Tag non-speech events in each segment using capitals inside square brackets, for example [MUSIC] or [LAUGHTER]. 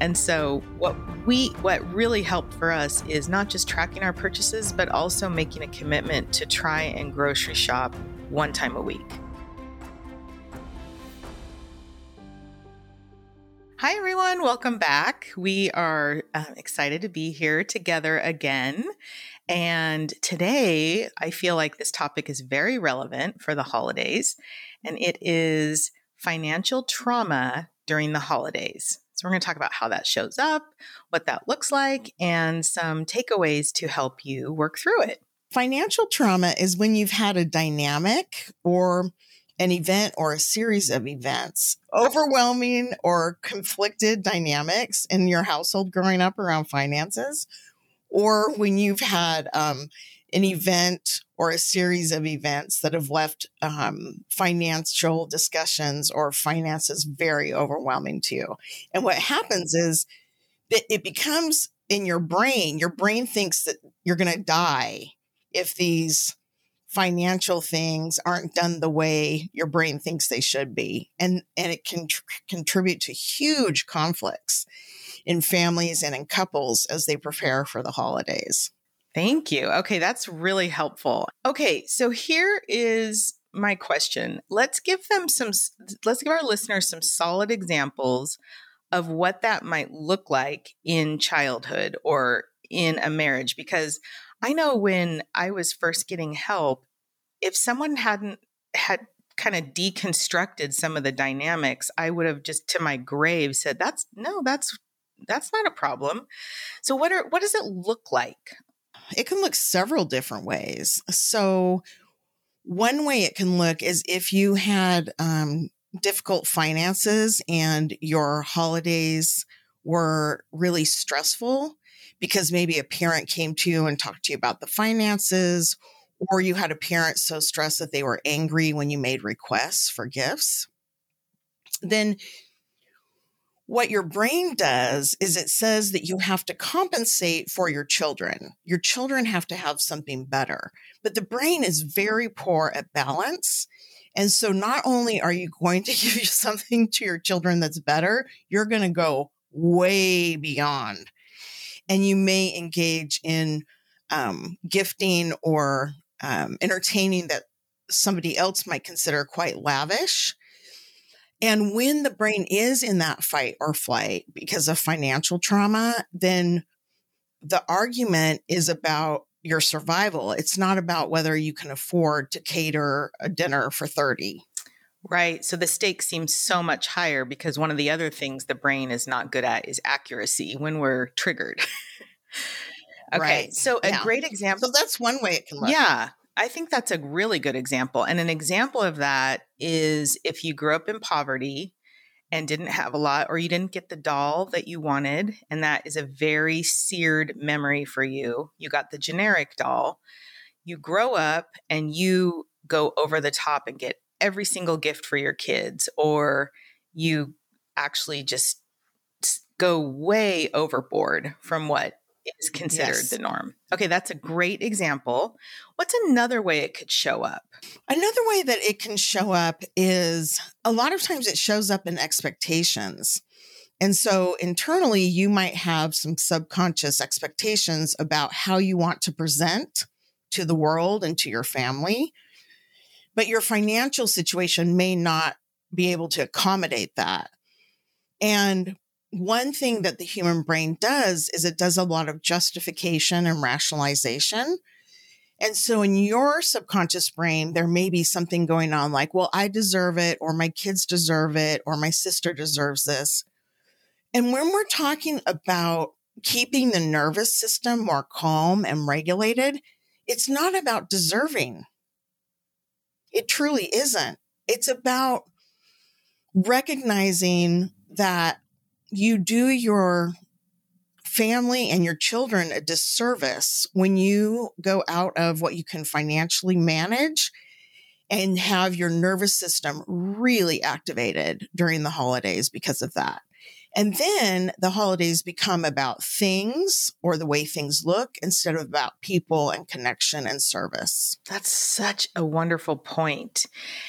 And so what we what really helped for us is not just tracking our purchases, but also making a commitment to try and grocery shop one time a week. Hi, everyone. Welcome back. We are uh, excited to be here together again. And today, I feel like this topic is very relevant for the holidays, and it is financial trauma during the holidays. So, we're going to talk about how that shows up, what that looks like, and some takeaways to help you work through it. Financial trauma is when you've had a dynamic or an event or a series of events, overwhelming or conflicted dynamics in your household growing up around finances, or when you've had um, an event or a series of events that have left um, financial discussions or finances very overwhelming to you. And what happens is that it becomes in your brain, your brain thinks that you're going to die if these financial things aren't done the way your brain thinks they should be and and it can tr- contribute to huge conflicts in families and in couples as they prepare for the holidays thank you okay that's really helpful okay so here is my question let's give them some let's give our listeners some solid examples of what that might look like in childhood or in a marriage because I know when I was first getting help, if someone hadn't had kind of deconstructed some of the dynamics, I would have just to my grave said, that's no, that's that's not a problem. So what are what does it look like? It can look several different ways. So one way it can look is if you had um, difficult finances and your holidays were really stressful because maybe a parent came to you and talked to you about the finances, or you had a parent so stressed that they were angry when you made requests for gifts, then what your brain does is it says that you have to compensate for your children. Your children have to have something better. But the brain is very poor at balance. And so not only are you going to [LAUGHS] give something to your children that's better, you're going to go way beyond and you may engage in um, gifting or um, entertaining that somebody else might consider quite lavish. And when the brain is in that fight or flight because of financial trauma, then the argument is about your survival. It's not about whether you can afford to cater a dinner for 30. Right. So the stakes seem so much higher because one of the other things the brain is not good at is accuracy when we're triggered. [LAUGHS] okay. Right. So a yeah. great example. So that's one way it can look. Yeah. I think that's a really good example. And an example of that is if you grew up in poverty and didn't have a lot, or you didn't get the doll that you wanted, and that is a very seared memory for you. You got the generic doll. You grow up and you go over the top and get every single gift for your kids, or you actually just go way overboard from what is considered yes. the norm. Okay, that's a great example. What's another way it could show up? Another way that it can show up is a lot of times it shows up in expectations. And so internally, you might have some subconscious expectations about how you want to present to the world and to your family but your financial situation may not be able to accommodate that. And one thing that the human brain does is it does a lot of justification and rationalization. And so in your subconscious brain, there may be something going on like, well, I deserve it, or my kids deserve it, or my sister deserves this. And when we're talking about keeping the nervous system more calm and regulated, it's not about deserving. It truly isn't. It's about recognizing that you do your family and your children a disservice when you go out of what you can financially manage and have your nervous system really activated during the holidays because of that. And then the holidays become about things or the way things look instead of about people and connection and service. That's such a wonderful point.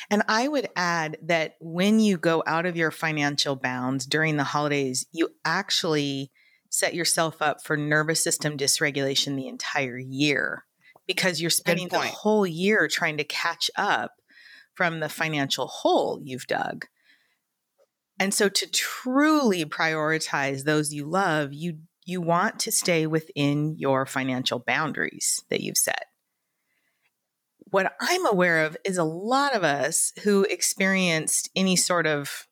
And I would add that when you go out of your financial bounds during the holidays, you actually set yourself up for nervous system dysregulation the entire year because you're spending the whole year trying to catch up from the financial hole you've dug. And so to truly prioritize those you love, you you want to stay within your financial boundaries that you've set. What I'm aware of is a lot of us who experienced any sort of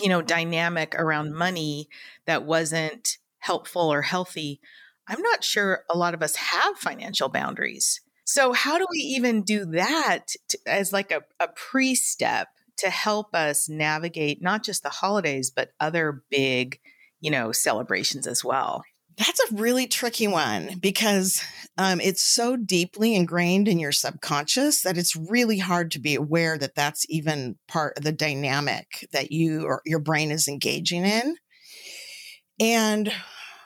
you know dynamic around money that wasn't helpful or healthy. I'm not sure a lot of us have financial boundaries. So how do we even do that to, as like a, a pre-step to help us navigate not just the holidays, but other big, you know, celebrations as well? That's a really tricky one because um, it's so deeply ingrained in your subconscious that it's really hard to be aware that that's even part of the dynamic that you or your brain is engaging in. And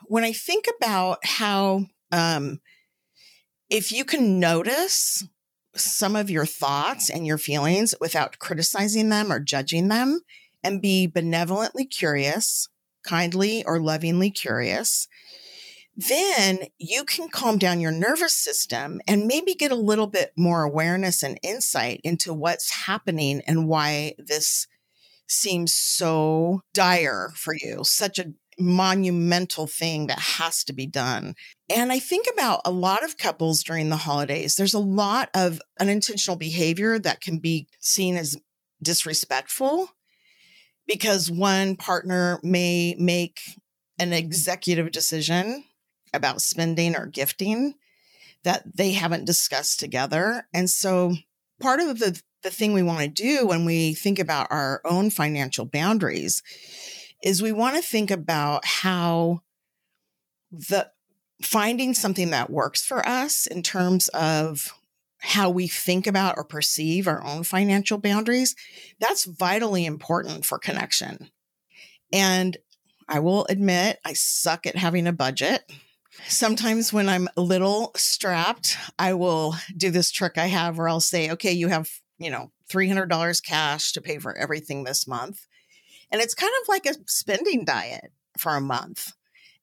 when I think about how, um, if you can notice some of your thoughts and your feelings without criticizing them or judging them and be benevolently curious, kindly or lovingly curious, then you can calm down your nervous system and maybe get a little bit more awareness and insight into what's happening and why this seems so dire for you, such a monumental thing that has to be done. And I think about a lot of couples during the holidays. There's a lot of unintentional behavior that can be seen as disrespectful because one partner may make an executive decision about spending or gifting that they haven't discussed together. And so part of the the thing we want to do when we think about our own financial boundaries is we want to think about how the finding something that works for us in terms of how we think about or perceive our own financial boundaries, that's vitally important for connection. And I will admit, I suck at having a budget. Sometimes when I'm a little strapped, I will do this trick I have where I'll say, okay, you have, you know, $300 cash to pay for everything this month. And it's kind of like a spending diet for a month.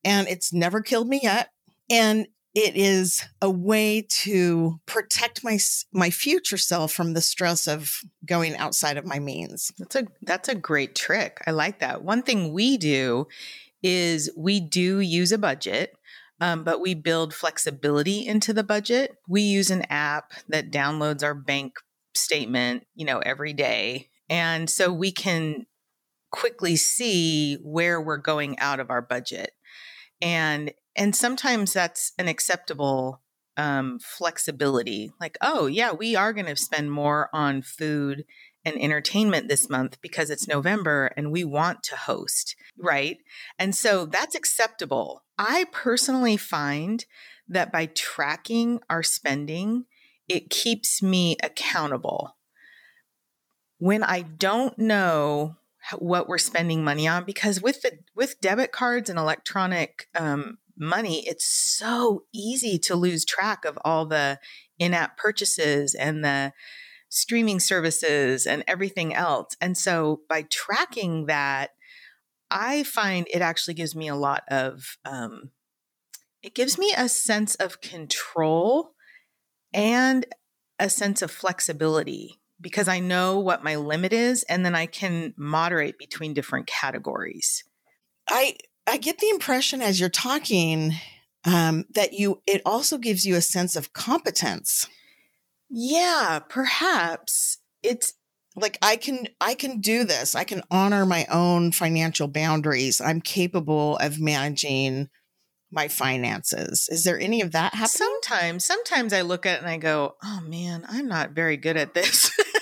And it's never killed me yet. And it is a way to protect my my future self from the stress of going outside of my means. That's a that's a great trick. I like that. One thing we do is we do use a budget, um, but we build flexibility into the budget. We use an app that downloads our bank statement, you know, every day, and so we can quickly see where we're going out of our budget. And and sometimes that's an acceptable um, flexibility like oh yeah we are going to spend more on food and entertainment this month because it's november and we want to host right? And so that's acceptable. I personally find that by tracking our spending it keeps me accountable. When i don't know what we're spending money on because with the with debit cards and electronic um, money it's so easy to lose track of all the in-app purchases and the streaming services and everything else. And so by tracking that i find it actually gives me a lot of um, it gives me a sense of control and a sense of flexibility because I know what my limit is and then I can moderate between different categories. I I get the impression as you're talking um, that you it also gives you a sense of competence. Yeah, perhaps it's like I can I can do this. I can honor my own financial boundaries. I'm capable of managing my finances. Is there any of that happening? Sometimes, sometimes I look at it and I go, "Oh man, I'm not very good at this." [LAUGHS]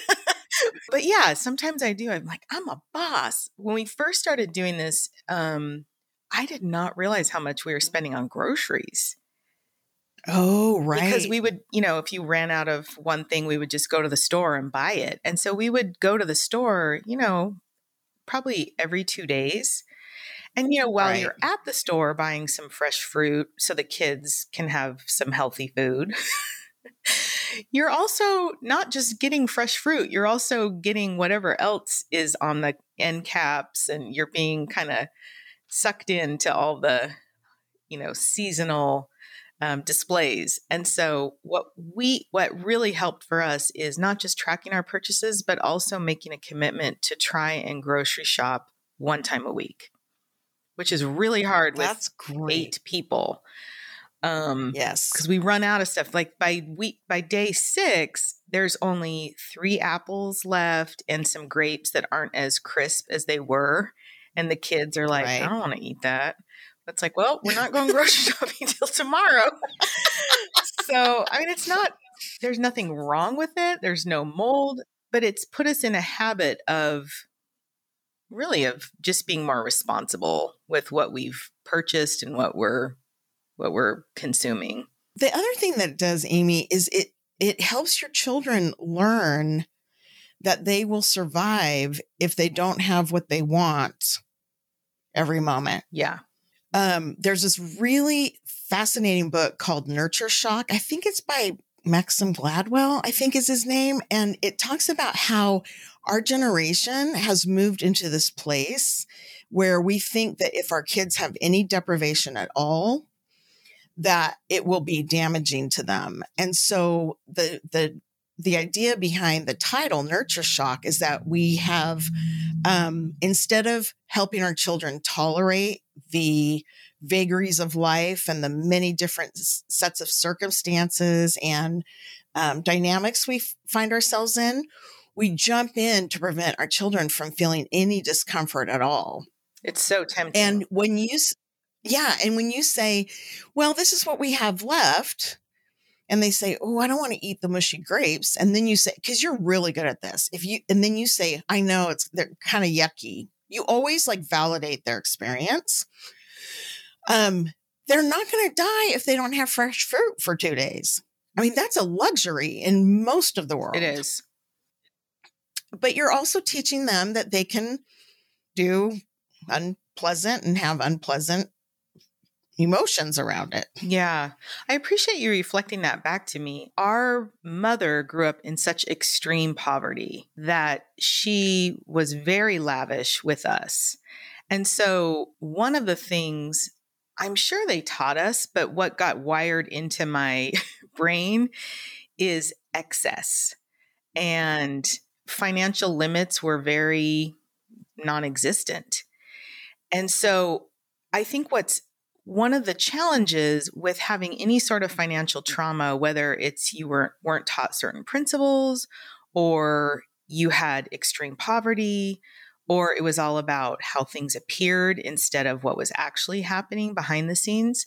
but yeah, sometimes I do. I'm like, I'm a boss. When we first started doing this, um, I did not realize how much we were spending on groceries. Oh, right. Because we would, you know, if you ran out of one thing, we would just go to the store and buy it. And so we would go to the store, you know, probably every two days. And, you know, while Right. you're at the store buying some fresh fruit so the kids can have some healthy food, [LAUGHS] you're also not just getting fresh fruit, you're also getting whatever else is on the end caps and you're being kind of sucked into all the, you know, seasonal um, displays. And so what we what really helped for us is not just tracking our purchases, but also making a commitment to try and grocery shop one time a week, which is really hard with That's great. eight people. Um, Yes. because we run out of stuff. Like by week by day six, there's only three apples left and some grapes that aren't as crisp as they were. And the kids are like, Right. I don't want to eat that. It's like, well, we're not going [LAUGHS] grocery shopping till tomorrow. so I mean, it's not. There's nothing wrong with it. There's no mold, but it's put us in a habit of really of just being more responsible with what we've purchased and what we're what we're consuming. The other thing that it does, Amy, is it it helps your children learn that they will survive if they don't have what they want every moment. Yeah. Um, there's this really fascinating book called Nurture Shock. I think it's by Malcolm Gladwell, I think is his name. And it talks about how our generation has moved into this place where we think that if our kids have any deprivation at all, that it will be damaging to them. And so the the the idea behind the title nurture shock is that we have um, instead of helping our children tolerate the vagaries of life and the many different sets of circumstances and um, dynamics we f- find ourselves in we jump in to prevent our children from feeling any discomfort at all It's so tempting. and when you, yeah, and when you say, well, this is what we have left, and they say, oh, I don't want to eat the mushy grapes. And then you say, because you're really good at this. If you, and then you say, I know it's, they're kind of yucky. You always like validate their experience. Um, they're not going to die if they don't have fresh fruit for two days. I mean, that's a luxury in most of the world it is. but you're also teaching them that they can do unpleasant and have unpleasant emotions around it. Yeah. I appreciate you reflecting that back to me. Our mother grew up in such extreme poverty that she was very lavish with us. And so, one of the things I'm sure they taught us, but what got wired into my [LAUGHS] brain is excess. And financial limits were very non existent. And so, I think what's one of the challenges with having any sort of financial trauma, whether it's you weren't, weren't taught certain principles or you had extreme poverty, or it was all about how things appeared instead of what was actually happening behind the scenes.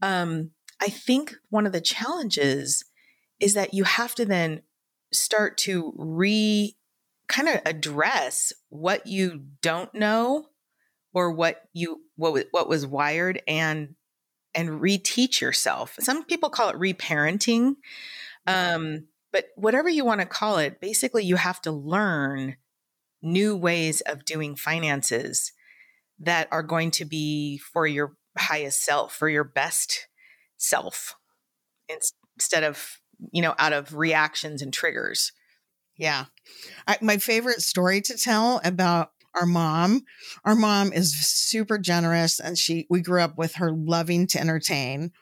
Um, I think one of the challenges is that you have to then start to re kind of address what you don't know or what you what what was wired and and reteach yourself. Some people call it reparenting. Um, but whatever you want to call it, basically you have to learn new ways of doing finances that are going to be for your highest self, for your best self, instead of, you know, out of reactions and triggers. Yeah. I, my favorite story to tell about our mom, our mom is super generous and she, we grew up with her loving to entertain.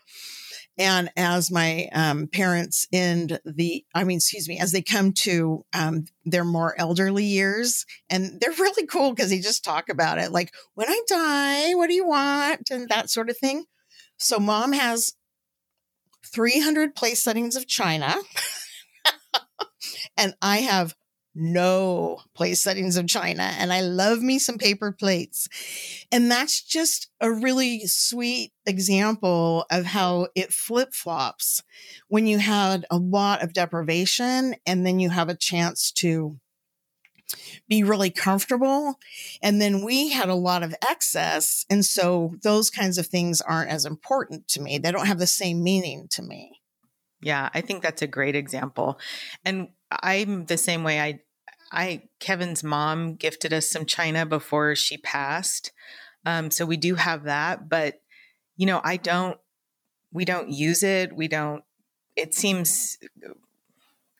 And as my um, parents end the, I mean, excuse me, as they come to um, their more elderly years, and they're really cool because they just talk about it, like, when I die, what do you want? And that sort of thing. So mom has 300 place settings of China, [LAUGHS] and I have no place settings of China, and I love me some paper plates. And that's just a really sweet example of how it flip flops when you had a lot of deprivation and then you have a chance to be really comfortable. And then we had a lot of excess. And so those kinds of things aren't as important to me. They don't have the same meaning to me. Yeah, I think that's a great example. And I'm the same way. I I Kevin's mom gifted us some china before she passed. Um, so we do have that, but you know, I don't. We don't use it. We don't. It seems.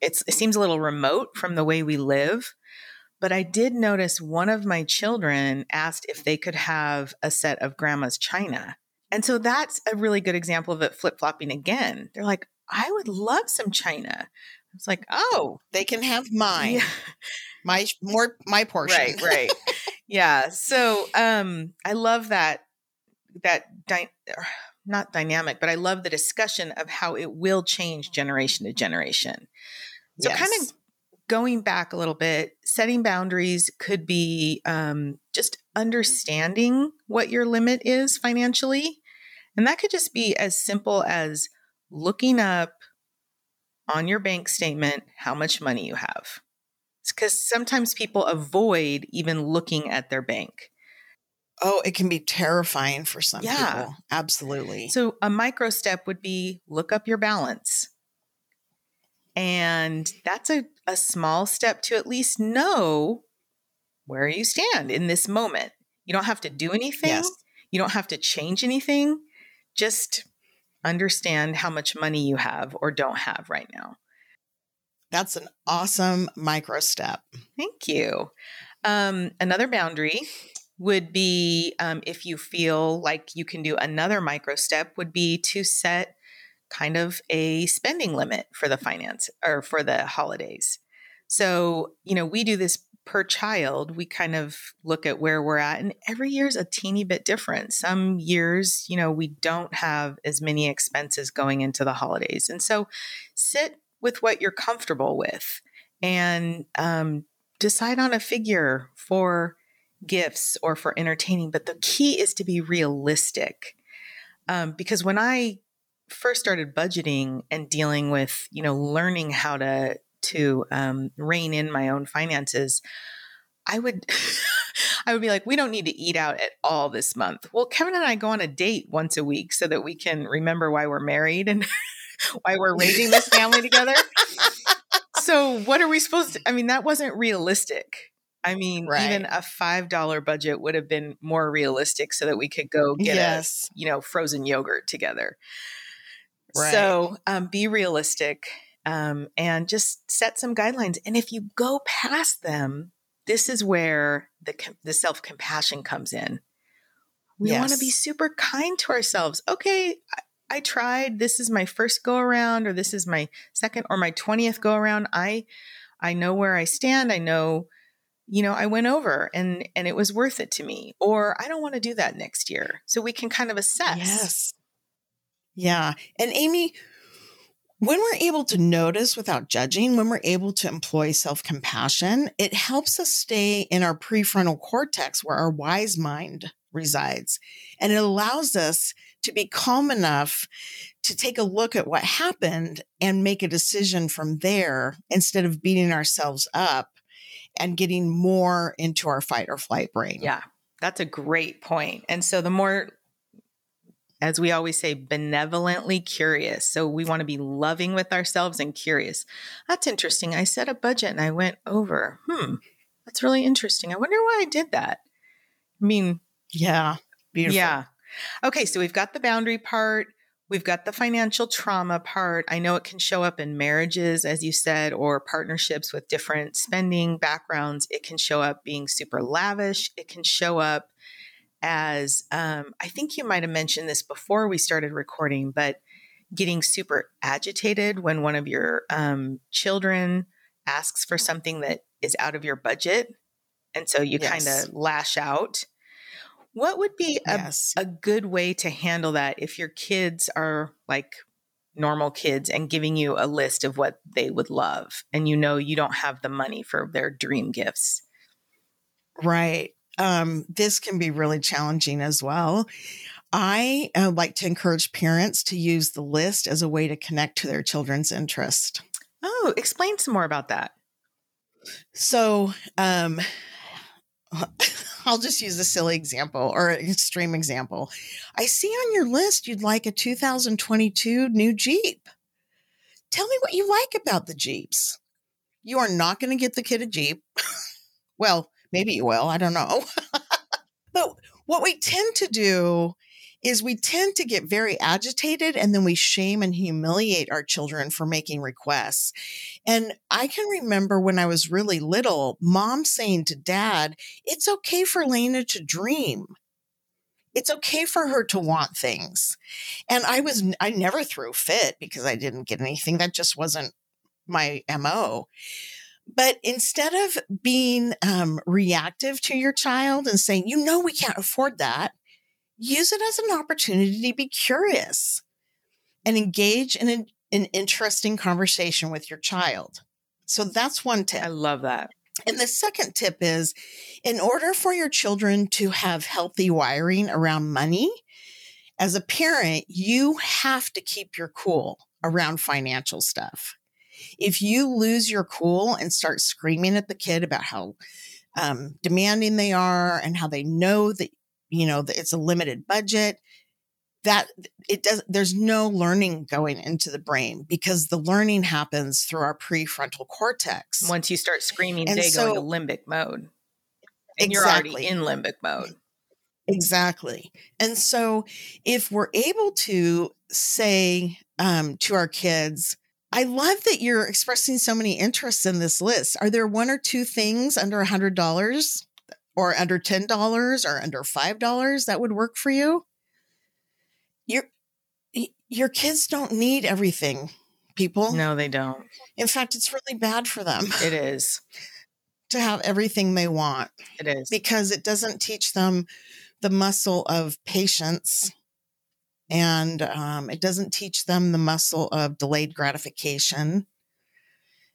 It's, it seems a little remote from the way we live. But I did notice one of my children asked if they could have a set of grandma's china. And so that's a really good example of it flip flopping again. They're like, I would love some china. It's like, oh, they can have mine. Yeah. My more my portion. Right, right. [LAUGHS] yeah. So um I love that that dy- not dynamic, but I love the discussion of how it will change generation to generation. So yes. kind of going back a little bit, setting boundaries could be um, just understanding what your limit is financially. And that could just be as simple as looking up on your bank statement how much money you have. Because sometimes people avoid even looking at their bank. Oh, it can be terrifying for some yeah. people. Absolutely. So, a micro step would be look up your balance. And that's a, a small step to at least know where you stand in this moment. You don't have to do anything. Yes. You don't have to change anything. Just understand how much money you have or don't have right now. That's an awesome micro step. Thank you. Um, another boundary would be um, if you feel like you can do another micro step, would be to set kind of a spending limit for the finance or for the holidays. So, you know, we do this per child. We kind of look at where we're at, and every year is a teeny bit different. Some years, you know, we don't have as many expenses going into the holidays. And so sit with what you're comfortable with and um, decide on a figure for gifts or for entertaining. But the key is to be realistic. Um, because when I first started budgeting and dealing with, you know, learning how to to um, rein in my own finances, I would [LAUGHS] I would be like, we don't need to eat out at all this month. Well, Kevin and I go on a date once a week so that we can remember why we're married and [LAUGHS] why we're raising this family together. So what are we supposed to I mean, that wasn't realistic. I mean, right. even a five dollar budget would have been more realistic so that we could go get yes. a you know frozen yogurt together. Right. So um, be realistic um, and just set some guidelines. And if you go past them, this is where the the self compassion comes in. We yes. want to be super kind to ourselves. Okay, I, I tried. This is my first go around, or this is my second or my twentieth go around. I I know where I stand. I know you know i went over and and it was worth it to me or i don't want to do that next year so we can kind of assess yes yeah. And Amy, when we're able to notice without judging, when we're able to employ self compassion, it helps us stay in our prefrontal cortex where our wise mind resides. And it allows us to be calm enough to take a look at what happened and make a decision from there instead of beating ourselves up and getting more into our fight or flight brain. Yeah. That's a great point. And so the more as we always say, benevolently curious. So we want to be loving with ourselves and curious. That's interesting. I set a budget and I went over. Hmm, that's really interesting. I wonder why I did that. I mean, yeah, beautiful. Yeah. Okay, so we've got the boundary part. We've got the financial trauma part. I know it can show up in marriages, as you said, or partnerships with different spending backgrounds. It can show up being super lavish. It can show up as um, I think you might have mentioned this before we started recording, but getting super agitated when one of your um, children asks for something that is out of your budget. And so you yes. kind of lash out. What would be a, yes. a good way to handle that if your kids are like normal kids and giving you a list of what they would love and you know you don't have the money for their dream gifts? Right um, this can be really challenging as well. I uh, like to encourage parents to use the list as a way to connect to their children's interest. Oh, explain some more about that. So, um, [LAUGHS] I'll just use a silly example or an extreme example. I see on your list you'd like a 2022 new Jeep. Tell me what you like about the Jeeps. You are not going to get the kid a Jeep. [LAUGHS] well, Maybe you will. I don't know. [LAUGHS] but what we tend to do is we tend to get very agitated and then we shame and humiliate our children for making requests. And I can remember when I was really little, mom saying to dad, it's okay for Lena to dream. It's okay for her to want things. And I was, I never threw fit because I didn't get anything. That just wasn't my MO. But instead of being um, reactive to your child and saying, you know, we can't afford that, use it as an opportunity to be curious and engage in an, an interesting conversation with your child. So that's one tip. I love that. And the second tip is in order for your children to have healthy wiring around money, as a parent, you have to keep your cool around financial stuff. If you lose your cool and start screaming at the kid about how um, demanding they are and how they know that you know, that it's a limited budget that it does there's no learning going into the brain because the learning happens through our prefrontal cortex. Once you start screaming and they so, go into limbic mode. And exactly. you're already in limbic mode. Exactly. And so if we're able to say um, to our kids i love that you're expressing so many interests in this list are there one or two things under a hundred dollars or under $10 or under $5 that would work for you. Your your kids don't need everything, people. No, they don't. In fact, it's really bad for them. It is. [LAUGHS] to have everything they want. It is. Because it doesn't teach them the muscle of patience and um, it doesn't teach them the muscle of delayed gratification.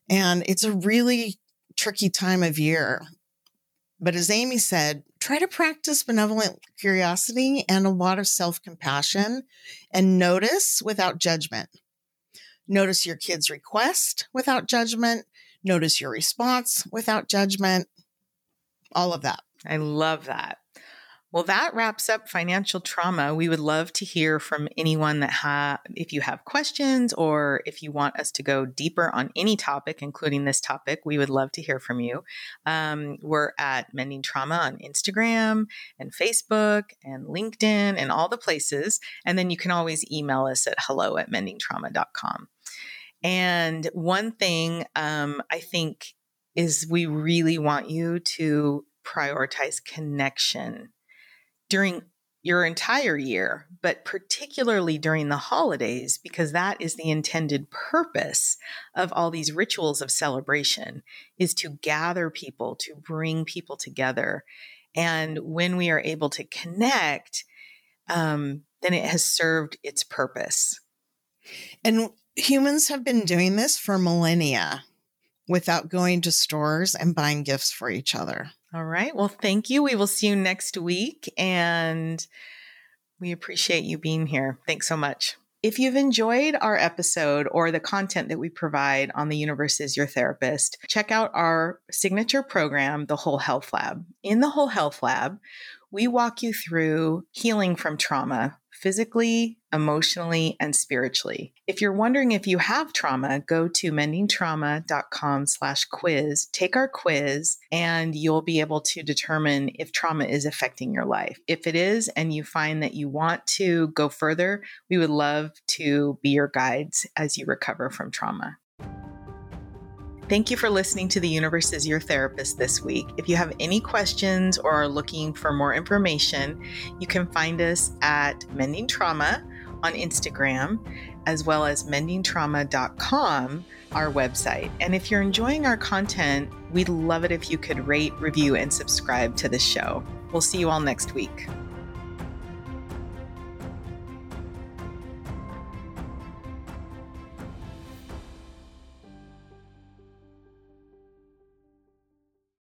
And it's a really tricky time of year but as Amy said, try to practice benevolent curiosity and a lot of self compassion and notice without judgment. Notice your kid's request without judgment. Notice your response without judgment. All of that. I love that. Well, that wraps up financial trauma. We would love to hear from anyone that ha if you have questions or if you want us to go deeper on any topic, including this topic, we would love to hear from you. Um, we're at Mending Trauma on Instagram and Facebook and LinkedIn and all the places. And then you can always email us at hello at mendingtrauma.com. And one thing um, I think is we really want you to prioritize connection during your entire year, but particularly during the holidays, because that is the intended purpose of all these rituals of celebration is to gather people, to bring people together. And when we are able to connect, um, then it has served its purpose. And humans have been doing this for millennia without going to stores and buying gifts for each other. All right. Well, thank you. We will see you next week. And we appreciate you being here. Thanks so much. If you've enjoyed our episode or the content that we provide on The Universe is Your Therapist, check out our signature program, The Whole Health Lab. In The Whole Health Lab, we walk you through healing from trauma physically, emotionally, and spiritually. If you're wondering if you have trauma, go to mendingtrauma.com slash quiz, take our quiz, and you'll be able to determine if trauma is affecting your life. If it is, and you find that you want to go further, we would love to be your guides as you recover from trauma. Thank you for listening to The Universe is Your Therapist this week. If you have any questions or are looking for more information, you can find us at Mending Trauma on Instagram, as well as mendingtrauma.com, our website. And if you're enjoying our content, we'd love it if you could rate, review, and subscribe to the show. We'll see you all next week.